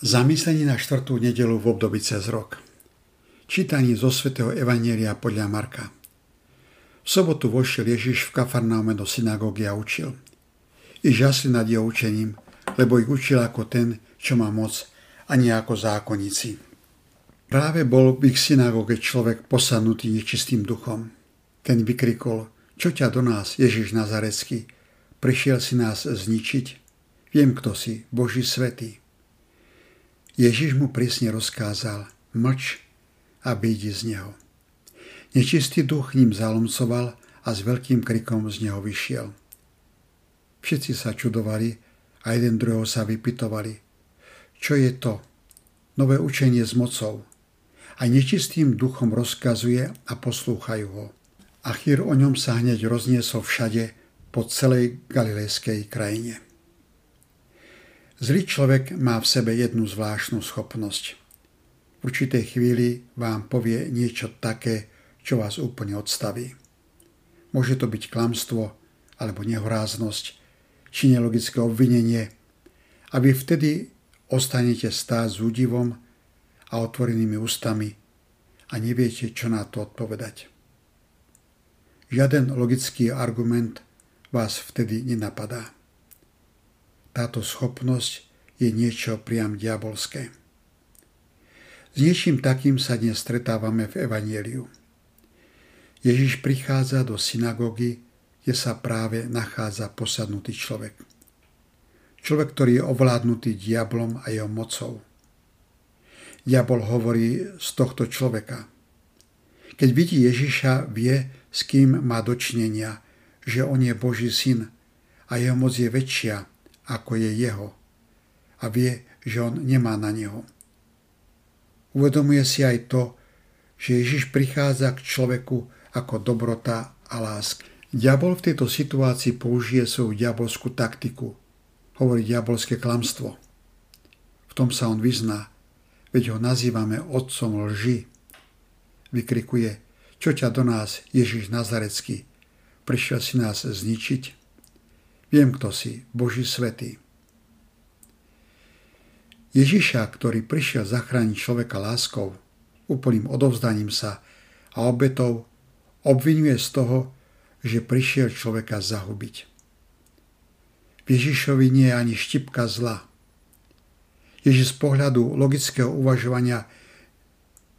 Zamyslenie na štvrtú nedelu v období cez rok. Čítanie zo svätého Evanielia podľa Marka. V sobotu vošiel Ježiš v Kafarnaume do synagógy a učil. I žasli nad jeho učením, lebo ich učil ako ten, čo má moc, a nie ako zákonníci. Práve bol v ich synagóge človek posadnutý nečistým duchom. Ten vykrikol, čo ťa do nás, Ježiš Nazarecký, prišiel si nás zničiť? Viem, kto si, Boží svetý. Ježiš mu prísne rozkázal, mlč a vyjdi z neho. Nečistý duch ním zalomcoval a s veľkým krikom z neho vyšiel. Všetci sa čudovali a jeden druhého sa vypitovali. Čo je to? Nové učenie s mocou. A nečistým duchom rozkazuje a poslúchajú ho. A chýr o ňom sa hneď rozniesol všade po celej galilejskej krajine. Zlý človek má v sebe jednu zvláštnu schopnosť. V určitej chvíli vám povie niečo také, čo vás úplne odstaví. Môže to byť klamstvo alebo nehoráznosť či nelogické obvinenie a vy vtedy ostanete stáť s údivom a otvorenými ústami a neviete, čo na to odpovedať. Žiaden logický argument vás vtedy nenapadá. Táto schopnosť je niečo priam diabolské. S niečím takým sa dnes stretávame v Evanieliu. Ježiš prichádza do synagógy, kde sa práve nachádza posadnutý človek. Človek, ktorý je ovládnutý diablom a jeho mocou. Diabol hovorí z tohto človeka. Keď vidí Ježiša, vie, s kým má dočnenia, že on je Boží syn a jeho moc je väčšia ako je jeho a vie, že on nemá na neho. Uvedomuje si aj to, že Ježiš prichádza k človeku ako dobrota a láska. Diabol v tejto situácii použije svoju diabolskú taktiku. Hovorí diabolské klamstvo. V tom sa on vyzná, veď ho nazývame otcom lži. Vykrikuje, čo ťa do nás, Ježiš Nazarecký, prišiel si nás zničiť? Viem, kto si, Boží svetý. Ježiša, ktorý prišiel zachrániť človeka láskou, úplným odovzdaním sa a obetou, obvinuje z toho, že prišiel človeka zahubiť. V Ježišovi nie je ani štipka zla. Ježiš z pohľadu logického uvažovania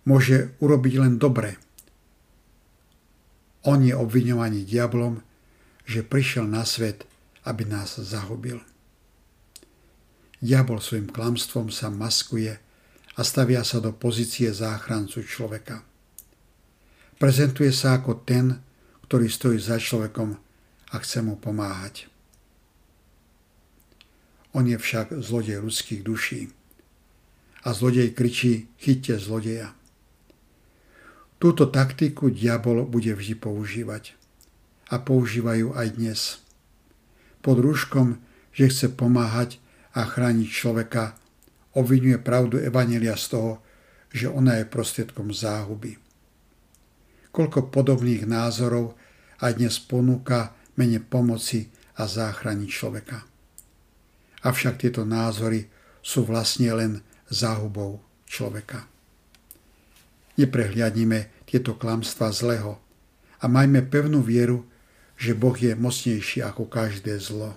môže urobiť len dobre. On je obviňovaný diablom, že prišiel na svet aby nás zahubil. Diabol svojim klamstvom sa maskuje a stavia sa do pozície záchrancu človeka. Prezentuje sa ako ten, ktorý stojí za človekom a chce mu pomáhať. On je však zlodej ľudských duší. A zlodej kričí, chyťte zlodeja. Túto taktiku diabol bude vždy používať. A používajú aj dnes pod rúškom, že chce pomáhať a chrániť človeka, obvinuje pravdu Evanelia z toho, že ona je prostriedkom záhuby. Koľko podobných názorov aj dnes ponúka mene pomoci a záchrany človeka. Avšak tieto názory sú vlastne len záhubou človeka. Neprehliadnime tieto klamstva zlého a majme pevnú vieru, že Boh je mocnejší ako každé zlo.